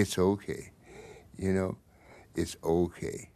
it's okay. You know, it's okay.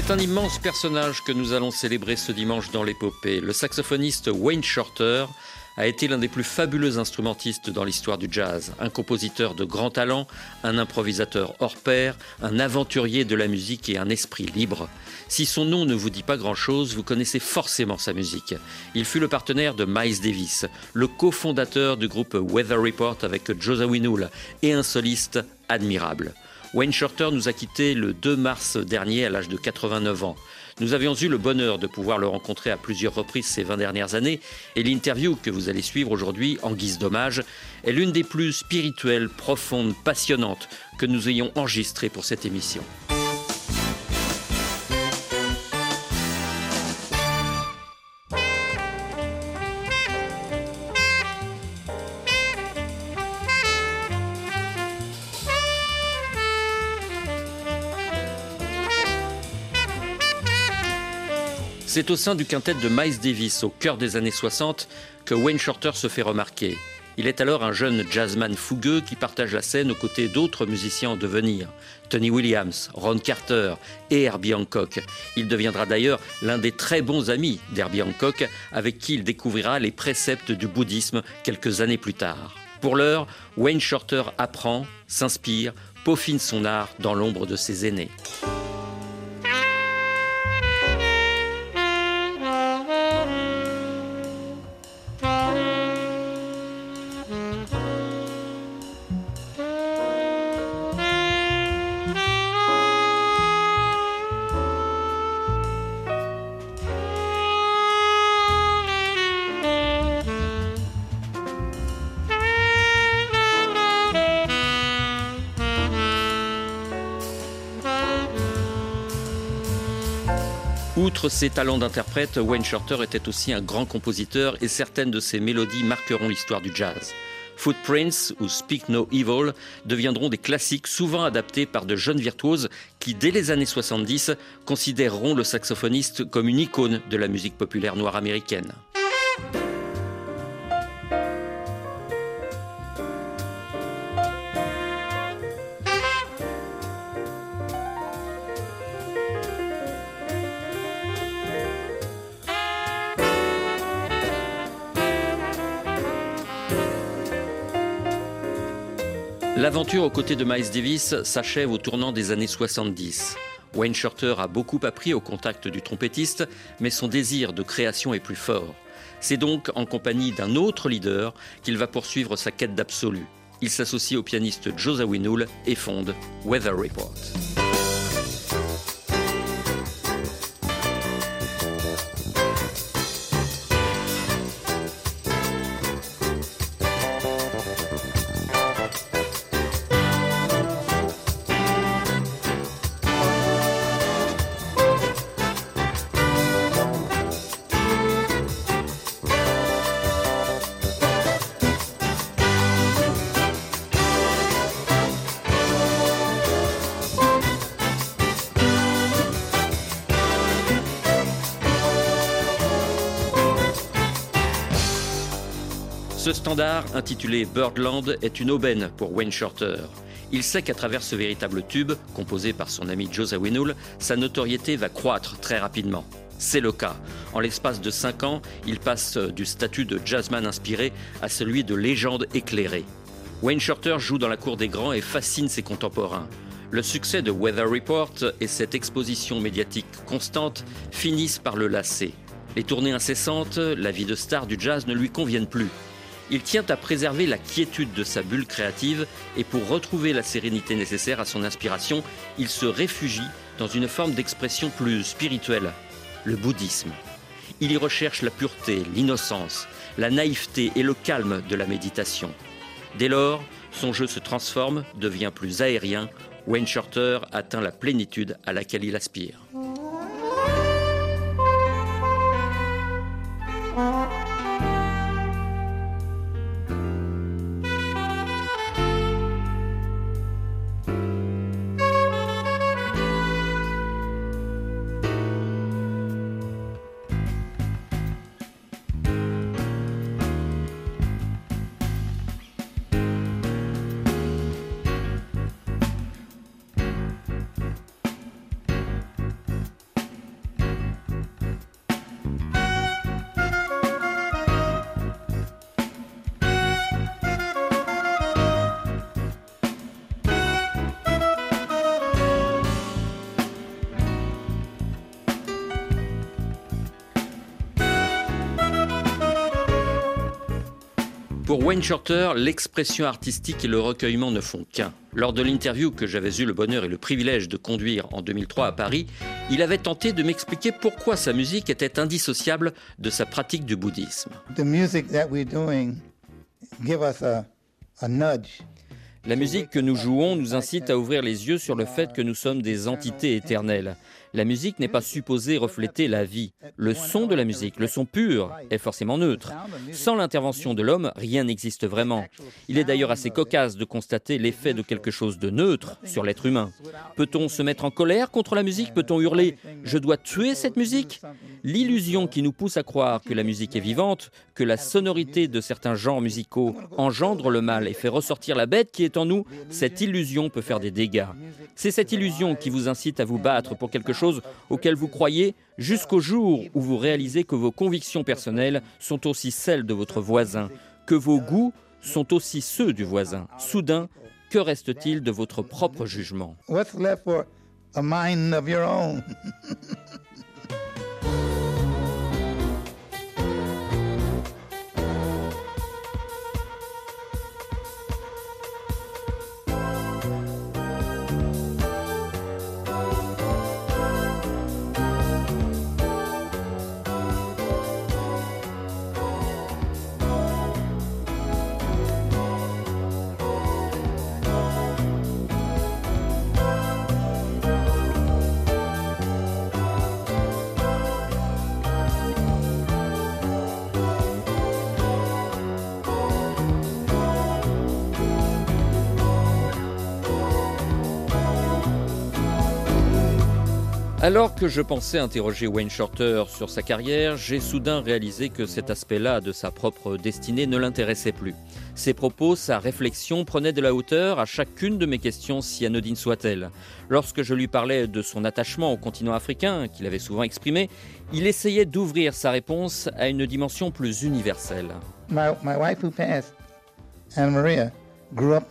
C'est un immense personnage que nous allons célébrer ce dimanche dans l'épopée. Le saxophoniste Wayne Shorter a été l'un des plus fabuleux instrumentistes dans l'histoire du jazz. Un compositeur de grand talent, un improvisateur hors pair, un aventurier de la musique et un esprit libre. Si son nom ne vous dit pas grand-chose, vous connaissez forcément sa musique. Il fut le partenaire de Miles Davis, le cofondateur du groupe Weather Report avec Joe Zawinul et un soliste admirable. Wayne Shorter nous a quittés le 2 mars dernier à l'âge de 89 ans. Nous avions eu le bonheur de pouvoir le rencontrer à plusieurs reprises ces 20 dernières années et l'interview que vous allez suivre aujourd'hui en guise d'hommage est l'une des plus spirituelles, profondes, passionnantes que nous ayons enregistrées pour cette émission. C'est au sein du quintet de Miles Davis, au cœur des années 60, que Wayne Shorter se fait remarquer. Il est alors un jeune jazzman fougueux qui partage la scène aux côtés d'autres musiciens en devenir. Tony Williams, Ron Carter et Herbie Hancock. Il deviendra d'ailleurs l'un des très bons amis d'Herbie Hancock, avec qui il découvrira les préceptes du bouddhisme quelques années plus tard. Pour l'heure, Wayne Shorter apprend, s'inspire, peaufine son art dans l'ombre de ses aînés. Ses talents d'interprète, Wayne Shorter était aussi un grand compositeur et certaines de ses mélodies marqueront l'histoire du jazz. Footprints ou Speak No Evil deviendront des classiques souvent adaptés par de jeunes virtuoses qui, dès les années 70, considéreront le saxophoniste comme une icône de la musique populaire noire américaine. L'aventure aux côtés de Miles Davis s'achève au tournant des années 70. Wayne Shorter a beaucoup appris au contact du trompettiste, mais son désir de création est plus fort. C'est donc en compagnie d'un autre leader qu'il va poursuivre sa quête d'absolu. Il s'associe au pianiste Joe Zawinul et fonde Weather Report. Ce standard, intitulé Birdland, est une aubaine pour Wayne Shorter. Il sait qu'à travers ce véritable tube, composé par son ami Joe Zawinul, sa notoriété va croître très rapidement. C'est le cas. En l'espace de 5 ans, il passe du statut de jazzman inspiré à celui de légende éclairée. Wayne Shorter joue dans la cour des grands et fascine ses contemporains. Le succès de Weather Report et cette exposition médiatique constante finissent par le lasser. Les tournées incessantes, la vie de star du jazz ne lui conviennent plus. Il tient à préserver la quiétude de sa bulle créative et pour retrouver la sérénité nécessaire à son inspiration, il se réfugie dans une forme d'expression plus spirituelle, le bouddhisme. Il y recherche la pureté, l'innocence, la naïveté et le calme de la méditation. Dès lors, son jeu se transforme, devient plus aérien. Wayne Shorter atteint la plénitude à laquelle il aspire. Pour Wayne Shorter, l'expression artistique et le recueillement ne font qu'un. Lors de l'interview que j'avais eu le bonheur et le privilège de conduire en 2003 à Paris, il avait tenté de m'expliquer pourquoi sa musique était indissociable de sa pratique du bouddhisme. The music that we're doing give us a, a nudge. La musique que nous jouons nous incite à ouvrir les yeux sur le fait que nous sommes des entités éternelles. La musique n'est pas supposée refléter la vie. Le son de la musique, le son pur, est forcément neutre. Sans l'intervention de l'homme, rien n'existe vraiment. Il est d'ailleurs assez cocasse de constater l'effet de quelque chose de neutre sur l'être humain. Peut-on se mettre en colère contre la musique? Peut-on hurler ⁇ Je dois tuer cette musique ?⁇ L'illusion qui nous pousse à croire que la musique est vivante, que la sonorité de certains genres musicaux engendre le mal et fait ressortir la bête qui est en nous, cette illusion peut faire des dégâts. C'est cette illusion qui vous incite à vous battre pour quelque chose auquel vous croyez jusqu'au jour où vous réalisez que vos convictions personnelles sont aussi celles de votre voisin, que vos goûts sont aussi ceux du voisin. Soudain, que reste-t-il de votre propre jugement? Alors que je pensais interroger Wayne Shorter sur sa carrière, j'ai soudain réalisé que cet aspect-là de sa propre destinée ne l'intéressait plus. Ses propos, sa réflexion prenaient de la hauteur à chacune de mes questions, si anodines soient-elles. Lorsque je lui parlais de son attachement au continent africain, qu'il avait souvent exprimé, il essayait d'ouvrir sa réponse à une dimension plus universelle. My, my wife who passed, Anna Maria, grew up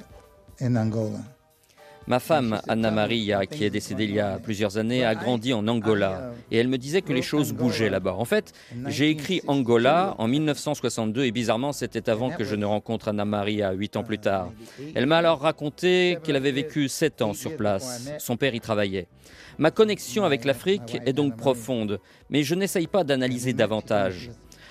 in Angola. Ma femme, Anna Maria, qui est décédée il y a plusieurs années, a grandi en Angola. Et elle me disait que les choses bougeaient là-bas. En fait, j'ai écrit Angola en 1962 et bizarrement, c'était avant que je ne rencontre Anna Maria, huit ans plus tard. Elle m'a alors raconté qu'elle avait vécu sept ans sur place. Son père y travaillait. Ma connexion avec l'Afrique est donc profonde, mais je n'essaye pas d'analyser davantage.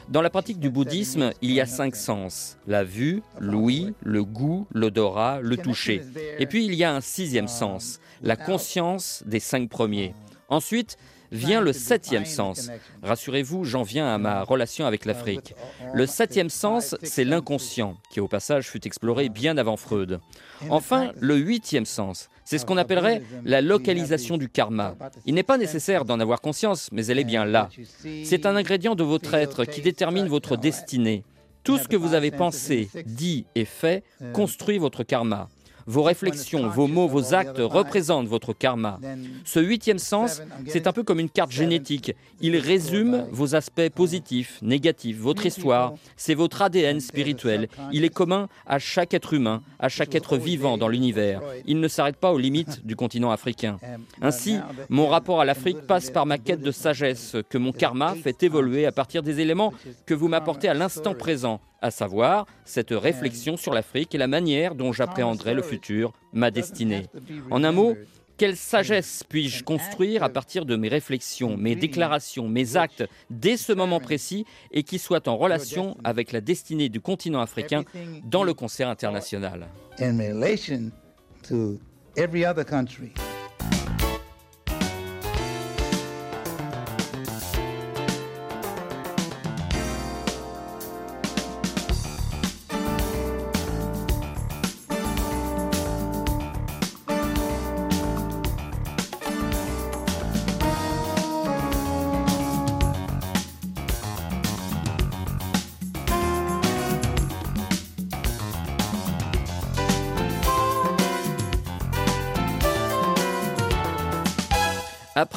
Dans la pratique du bouddhisme, il y a cinq sens. La vue, l'ouïe, le goût, l'odorat, le toucher. Et puis il y a un sixième sens, la conscience des cinq premiers. Ensuite, vient le septième sens. Rassurez-vous, j'en viens à ma relation avec l'Afrique. Le septième sens, c'est l'inconscient, qui au passage fut exploré bien avant Freud. Enfin, le huitième sens, c'est ce qu'on appellerait la localisation du karma. Il n'est pas nécessaire d'en avoir conscience, mais elle est bien là. C'est un ingrédient de votre être qui détermine votre destinée. Tout ce que vous avez pensé, dit et fait construit votre karma. Vos réflexions, vos mots, vos actes représentent votre karma. Ce huitième sens, c'est un peu comme une carte génétique. Il résume vos aspects positifs, négatifs, votre histoire. C'est votre ADN spirituel. Il est commun à chaque être humain, à chaque être vivant dans l'univers. Il ne s'arrête pas aux limites du continent africain. Ainsi, mon rapport à l'Afrique passe par ma quête de sagesse que mon karma fait évoluer à partir des éléments que vous m'apportez à l'instant présent à savoir cette réflexion sur l'Afrique et la manière dont j'appréhenderai le futur, ma destinée. En un mot, quelle sagesse puis-je construire à partir de mes réflexions, mes déclarations, mes actes dès ce moment précis et qui soient en relation avec la destinée du continent africain dans le concert international?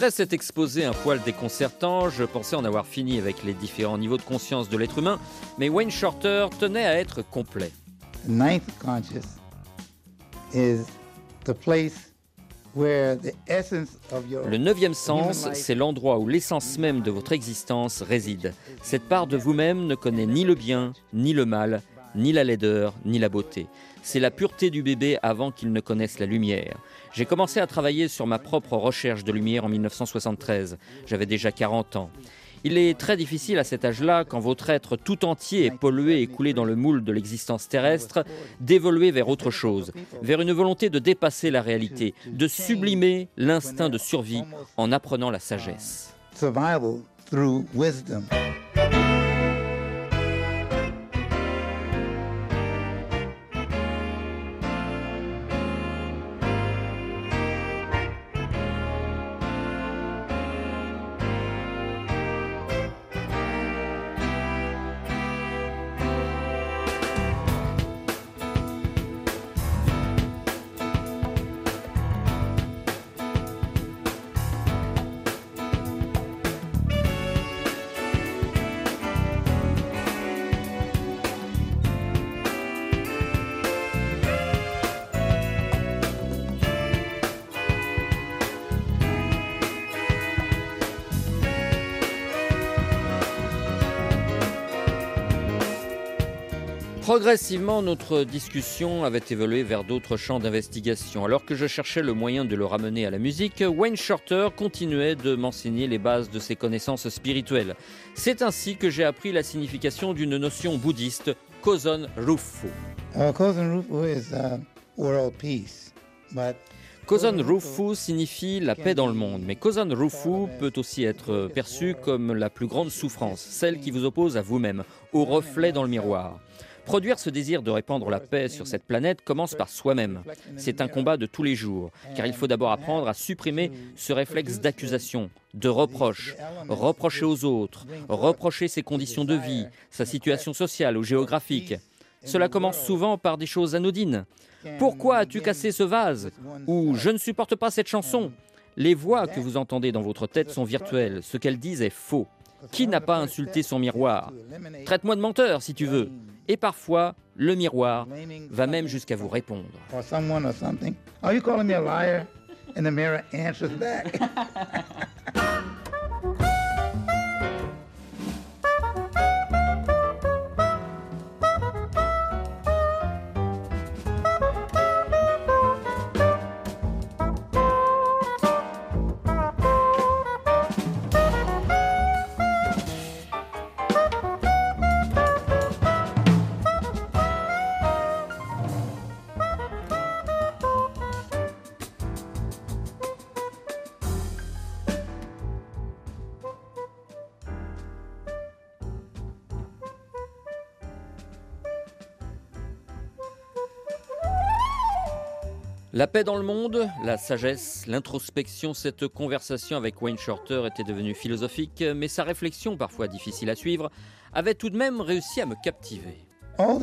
Après cet exposé un poil déconcertant, je pensais en avoir fini avec les différents niveaux de conscience de l'être humain, mais Wayne Shorter tenait à être complet. The ninth conscious is the place where the essence of your Le neuvième sens, c'est l'endroit où l'essence même de votre existence réside. Cette part de vous-même ne connaît ni le bien, ni le mal, ni la laideur, ni la beauté. C'est la pureté du bébé avant qu'il ne connaisse la lumière. J'ai commencé à travailler sur ma propre recherche de lumière en 1973. J'avais déjà 40 ans. Il est très difficile à cet âge-là, quand votre être tout entier est pollué et coulé dans le moule de l'existence terrestre, d'évoluer vers autre chose, vers une volonté de dépasser la réalité, de sublimer l'instinct de survie en apprenant la sagesse. Progressivement, notre discussion avait évolué vers d'autres champs d'investigation. Alors que je cherchais le moyen de le ramener à la musique, Wayne Shorter continuait de m'enseigner les bases de ses connaissances spirituelles. C'est ainsi que j'ai appris la signification d'une notion bouddhiste, Kozon Rufu. Uh, Kozen Rufu is uh, world peace, but Kozon Rufu signifie la paix dans le monde, mais Kozon Rufu peut aussi être perçu comme la plus grande souffrance, celle qui vous oppose à vous-même, au reflet dans le miroir. Produire ce désir de répandre la paix sur cette planète commence par soi-même. C'est un combat de tous les jours, car il faut d'abord apprendre à supprimer ce réflexe d'accusation, de reproche, reprocher aux autres, reprocher ses conditions de vie, sa situation sociale ou géographique. Cela commence souvent par des choses anodines. Pourquoi as-tu cassé ce vase Ou je ne supporte pas cette chanson? Les voix que vous entendez dans votre tête sont virtuelles. Ce qu'elles disent est faux. Qui n'a pas insulté son miroir Traite-moi de menteur si tu veux. Et parfois, le miroir va même jusqu'à vous répondre. La paix dans le monde, la sagesse, l'introspection, cette conversation avec Wayne Shorter était devenue philosophique, mais sa réflexion, parfois difficile à suivre, avait tout de même réussi à me captiver. Um,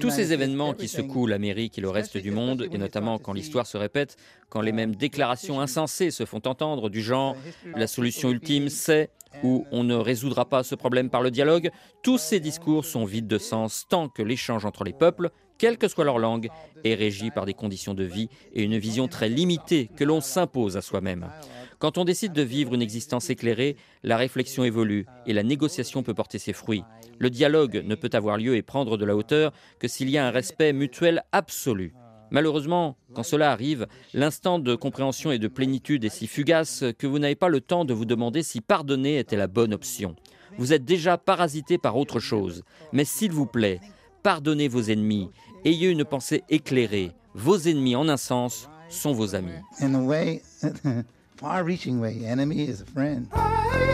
Tous ces événements qui secouent l'Amérique et le reste du monde, et notamment quand l'histoire se répète, quand les mêmes déclarations insensées se font entendre du genre la solution ultime c'est ou on ne résoudra pas ce problème par le dialogue, tous ces discours sont vides de sens tant que l'échange entre les peuples, quelle que soit leur langue, est régi par des conditions de vie et une vision très limitée que l'on s'impose à soi-même. Quand on décide de vivre une existence éclairée, la réflexion évolue et la négociation peut porter ses fruits. Le dialogue ne peut avoir lieu et prendre de la hauteur que s'il y a un respect mutuel absolu. Malheureusement, quand cela arrive, l'instant de compréhension et de plénitude est si fugace que vous n'avez pas le temps de vous demander si pardonner était la bonne option. Vous êtes déjà parasité par autre chose. Mais s'il vous plaît, pardonnez vos ennemis. Ayez une pensée éclairée. Vos ennemis, en un sens, sont vos amis. In a way, far-reaching way, enemy is a.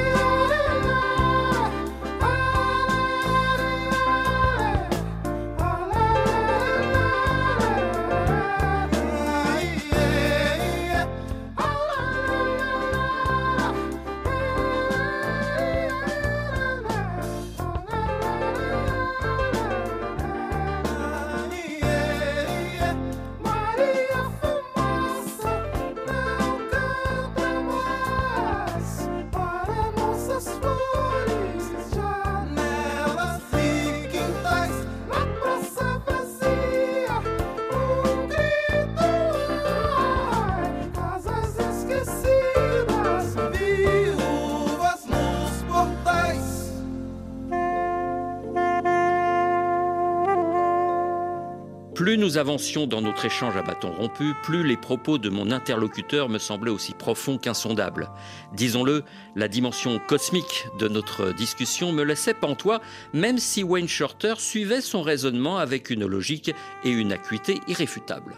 Plus nous avancions dans notre échange à bâton rompu, plus les propos de mon interlocuteur me semblaient aussi profonds qu'insondables. Disons-le, la dimension cosmique de notre discussion me laissait pantois, même si Wayne Shorter suivait son raisonnement avec une logique et une acuité irréfutables.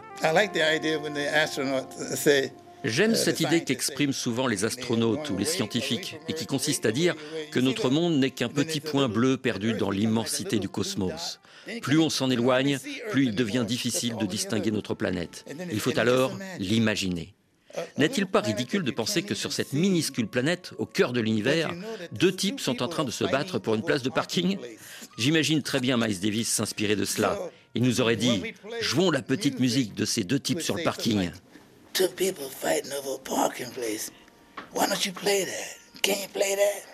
J'aime cette idée qu'expriment souvent les astronautes ou les scientifiques et qui consiste à dire que notre monde n'est qu'un petit point bleu perdu dans l'immensité du cosmos. Plus on s'en éloigne, plus il devient difficile de distinguer notre planète. Il faut alors l'imaginer. N'est-il pas ridicule de penser que sur cette minuscule planète, au cœur de l'univers, deux types sont en train de se battre pour une place de parking? J'imagine très bien Miles Davis s'inspirer de cela. Il nous aurait dit Jouons la petite musique de ces deux types sur le parking. Two people fighting over a parking place. Why don't you play that? Can you play that?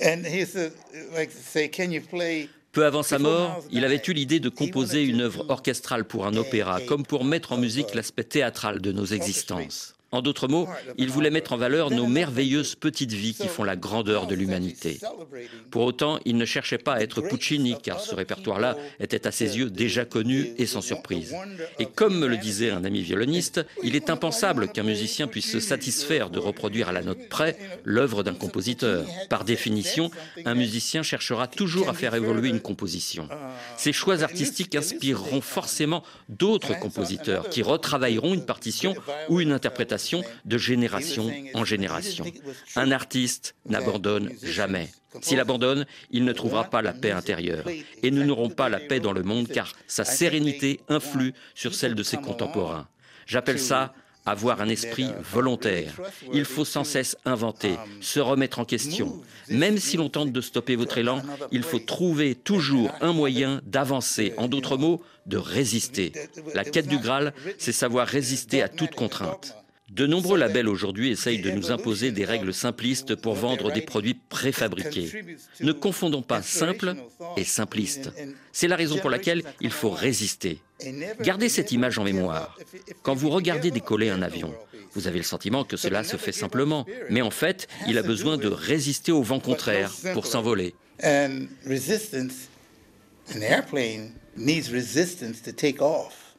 and he said, like, say, can you play? Peu avant sa mort, il avait eu l'idée de composer une œuvre orchestrale pour un opéra, comme pour mettre en musique l'aspect théâtral de nos existences. En d'autres mots, il voulait mettre en valeur nos merveilleuses petites vies qui font la grandeur de l'humanité. Pour autant, il ne cherchait pas à être Puccini, car ce répertoire-là était à ses yeux déjà connu et sans surprise. Et comme me le disait un ami violoniste, il est impensable qu'un musicien puisse se satisfaire de reproduire à la note près l'œuvre d'un compositeur. Par définition, un musicien cherchera toujours à faire évoluer une composition. Ces choix artistiques inspireront forcément d'autres compositeurs qui retravailleront une partition ou une interprétation de génération en génération. Un artiste n'abandonne jamais. S'il abandonne, il ne trouvera pas la paix intérieure. Et nous n'aurons pas la paix dans le monde car sa sérénité influe sur celle de ses contemporains. J'appelle ça avoir un esprit volontaire. Il faut sans cesse inventer, se remettre en question. Même si l'on tente de stopper votre élan, il faut trouver toujours un moyen d'avancer. En d'autres mots, de résister. La quête du Graal, c'est savoir résister à toute contrainte. De nombreux labels aujourd'hui essayent de nous imposer des règles simplistes pour vendre des produits préfabriqués. Ne confondons pas simple et simpliste. C'est la raison pour laquelle il faut résister. Gardez cette image en mémoire. Quand vous regardez décoller un avion, vous avez le sentiment que cela se fait simplement, mais en fait, il a besoin de résister au vent contraire pour s'envoler. And resistance, an airplane needs resistance to take off.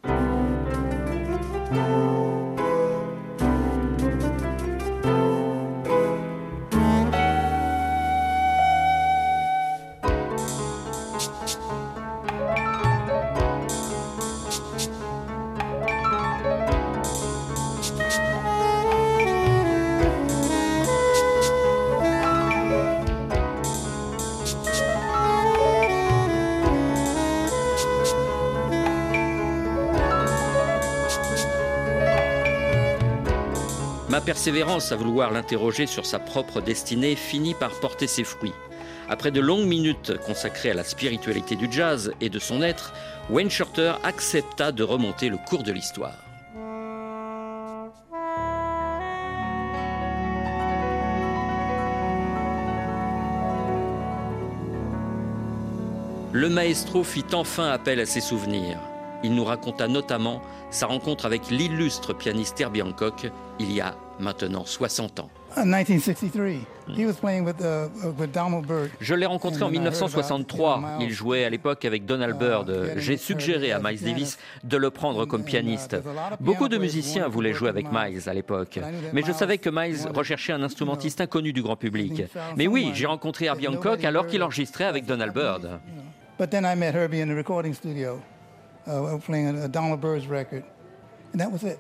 Ma persévérance à vouloir l'interroger sur sa propre destinée finit par porter ses fruits. Après de longues minutes consacrées à la spiritualité du jazz et de son être, Wayne Shorter accepta de remonter le cours de l'histoire. Le maestro fit enfin appel à ses souvenirs. Il nous raconta notamment sa rencontre avec l'illustre pianiste Herbie Hancock il y a maintenant 60 ans. Je l'ai rencontré en 1963. Il jouait à l'époque avec Donald Byrd. J'ai suggéré à Miles Davis de le prendre comme pianiste. Beaucoup de musiciens voulaient jouer avec Miles à l'époque. Mais je savais que Miles recherchait un instrumentiste inconnu du grand public. Mais oui, j'ai rencontré Herbie Hancock alors qu'il enregistrait avec Donald Byrd. Uh, playing a, a Donald Byrds record, and that was it.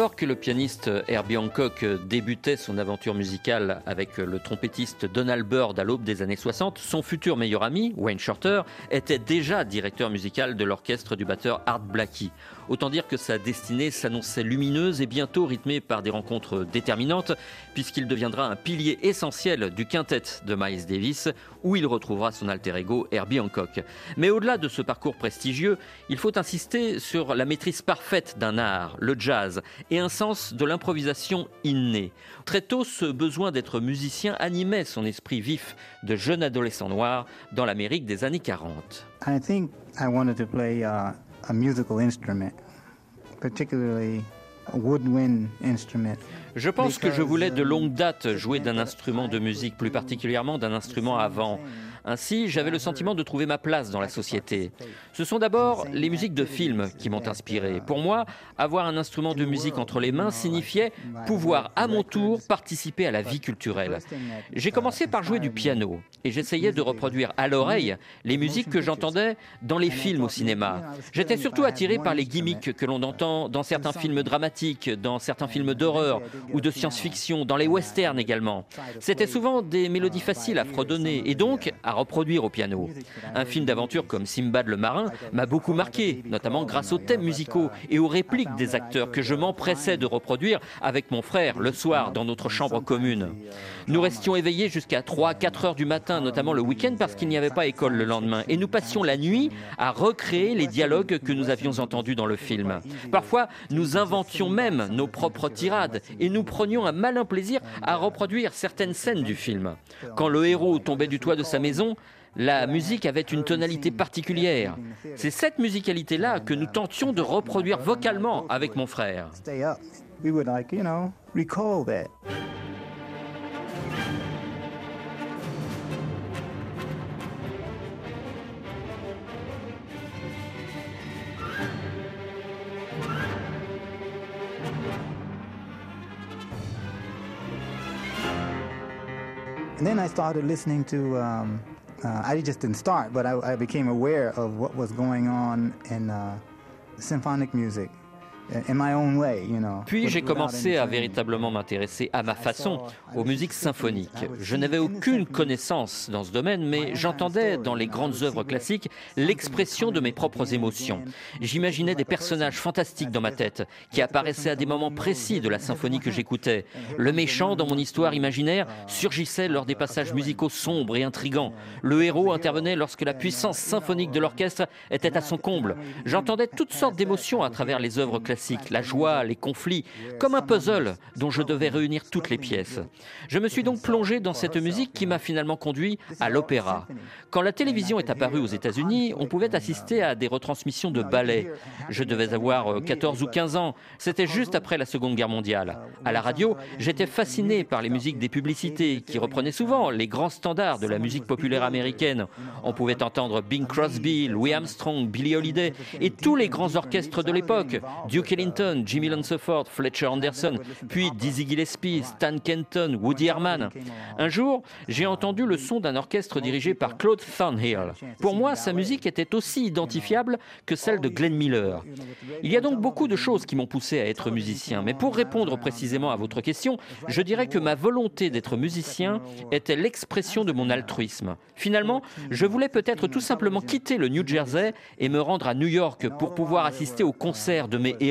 Alors que le pianiste Herbie Hancock débutait son aventure musicale avec le trompettiste Donald Byrd à l'aube des années 60, son futur meilleur ami, Wayne Shorter, était déjà directeur musical de l'orchestre du batteur Art Blakey. Autant dire que sa destinée s'annonçait lumineuse et bientôt rythmée par des rencontres déterminantes, puisqu'il deviendra un pilier essentiel du quintet de Miles Davis, où il retrouvera son alter ego Herbie Hancock. Mais au-delà de ce parcours prestigieux, il faut insister sur la maîtrise parfaite d'un art, le jazz, et un sens de l'improvisation inné. Très tôt, ce besoin d'être musicien animait son esprit vif de jeune adolescent noir dans l'Amérique des années 40. I think I wanted to play uh, a musical instrument, particularly a woodwind instrument. Je pense que je voulais de longue date jouer d'un instrument de musique, plus particulièrement d'un instrument à vent. Ainsi, j'avais le sentiment de trouver ma place dans la société. Ce sont d'abord les musiques de films qui m'ont inspiré. Pour moi, avoir un instrument de musique entre les mains signifiait pouvoir à mon tour participer à la vie culturelle. J'ai commencé par jouer du piano et j'essayais de reproduire à l'oreille les musiques que j'entendais dans les films au cinéma. J'étais surtout attiré par les gimmicks que l'on entend dans certains films dramatiques, dans certains films d'horreur ou de science-fiction, dans les westerns également. C'était souvent des mélodies faciles à fredonner et donc reproduire au piano. Un film d'aventure comme Simbad le marin m'a beaucoup marqué, notamment grâce aux thèmes musicaux et aux répliques des acteurs que je m'empressais de reproduire avec mon frère le soir dans notre chambre commune. Nous restions éveillés jusqu'à 3-4 heures du matin, notamment le week-end parce qu'il n'y avait pas école le lendemain, et nous passions la nuit à recréer les dialogues que nous avions entendus dans le film. Parfois, nous inventions même nos propres tirades et nous prenions un malin plaisir à reproduire certaines scènes du film. Quand le héros tombait du toit de sa maison, la musique avait une tonalité particulière. C'est cette musicalité-là que nous tentions de reproduire vocalement avec mon frère. I started listening to, um, uh, I just didn't start, but I, I, became aware of what was going on in uh, symphonic music. Puis j'ai commencé à véritablement m'intéresser à ma façon aux musiques symphoniques. Je n'avais aucune connaissance dans ce domaine, mais j'entendais dans les grandes œuvres classiques l'expression de mes propres émotions. J'imaginais des personnages fantastiques dans ma tête qui apparaissaient à des moments précis de la symphonie que j'écoutais. Le méchant dans mon histoire imaginaire surgissait lors des passages musicaux sombres et intrigants. Le héros intervenait lorsque la puissance symphonique de l'orchestre était à son comble. J'entendais toutes sortes d'émotions à travers les œuvres classiques classique, la joie, les conflits, comme un puzzle dont je devais réunir toutes les pièces. Je me suis donc plongé dans cette musique qui m'a finalement conduit à l'opéra. Quand la télévision est apparue aux États-Unis, on pouvait assister à des retransmissions de ballets. Je devais avoir 14 euh, ou 15 ans. C'était juste après la Seconde Guerre mondiale. À la radio, j'étais fasciné par les musiques des publicités qui reprenaient souvent les grands standards de la musique populaire américaine. On pouvait entendre Bing Crosby, Louis Armstrong, Billie Holiday et tous les grands orchestres de l'époque. Duke Ellington, Jimmy Lunceford, Fletcher Anderson, puis Dizzy Gillespie, Stan Kenton, Woody Herman. Un jour, j'ai entendu le son d'un orchestre dirigé par Claude Thornhill. Pour moi, sa musique était aussi identifiable que celle de Glenn Miller. Il y a donc beaucoup de choses qui m'ont poussé à être musicien, mais pour répondre précisément à votre question, je dirais que ma volonté d'être musicien était l'expression de mon altruisme. Finalement, je voulais peut-être tout simplement quitter le New Jersey et me rendre à New York pour pouvoir assister au concert de mes héros.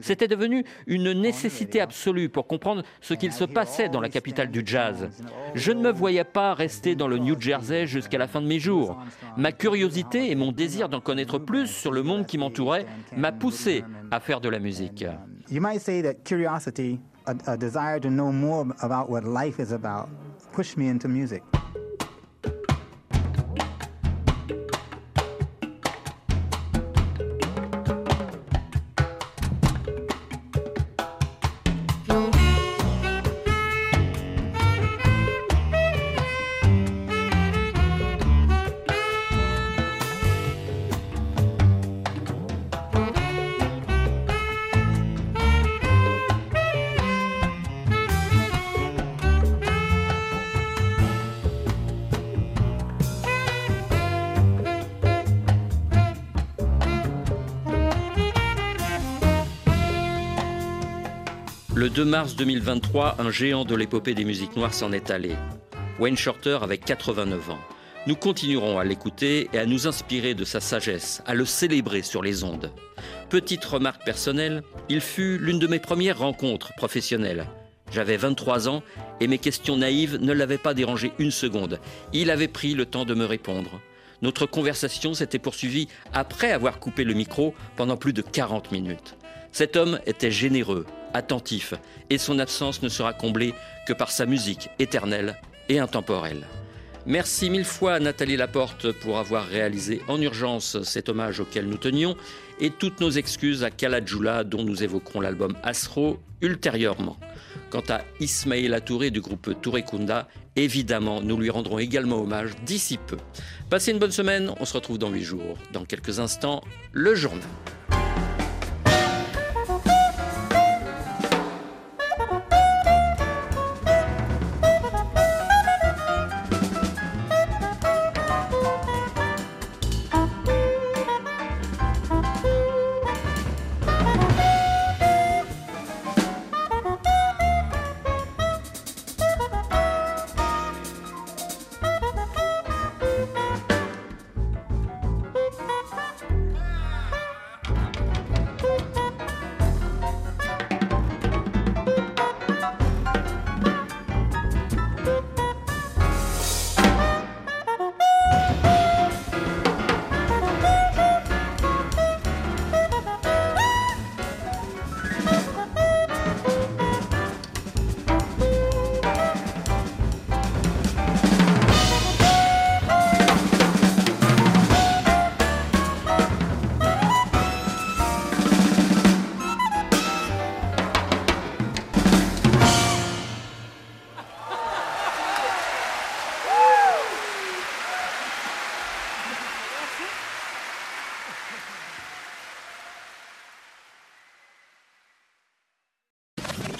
C'était devenu une nécessité absolue pour comprendre ce qu'il se passait dans la capitale du jazz. Je ne me voyais pas rester dans le New Jersey jusqu'à la fin de mes jours. Ma curiosité et mon désir d'en connaître plus sur le monde qui m'entourait m'a poussé à faire de la musique. You might say that curiosity, a, desire to know more about what life is about, pushed me into music. 2 mars 2023, un géant de l'épopée des musiques noires s'en est allé. Wayne Shorter avec 89 ans. Nous continuerons à l'écouter et à nous inspirer de sa sagesse, à le célébrer sur les ondes. Petite remarque personnelle, il fut l'une de mes premières rencontres professionnelles. J'avais 23 ans et mes questions naïves ne l'avaient pas dérangé une seconde. Il avait pris le temps de me répondre. Notre conversation s'était poursuivie après avoir coupé le micro pendant plus de 40 minutes. Cet homme était généreux, attentif, et son absence ne sera comblée que par sa musique éternelle et intemporelle. Merci mille fois à Nathalie Laporte pour avoir réalisé en urgence cet hommage auquel nous tenions et toutes nos excuses à Kalajula dont nous évoquerons l'album Asro ultérieurement. Quant à Ismail Touré du groupe Touré Kunda, évidemment, nous lui rendrons également hommage d'ici peu. Passez une bonne semaine, on se retrouve dans 8 jours. Dans quelques instants, le journal.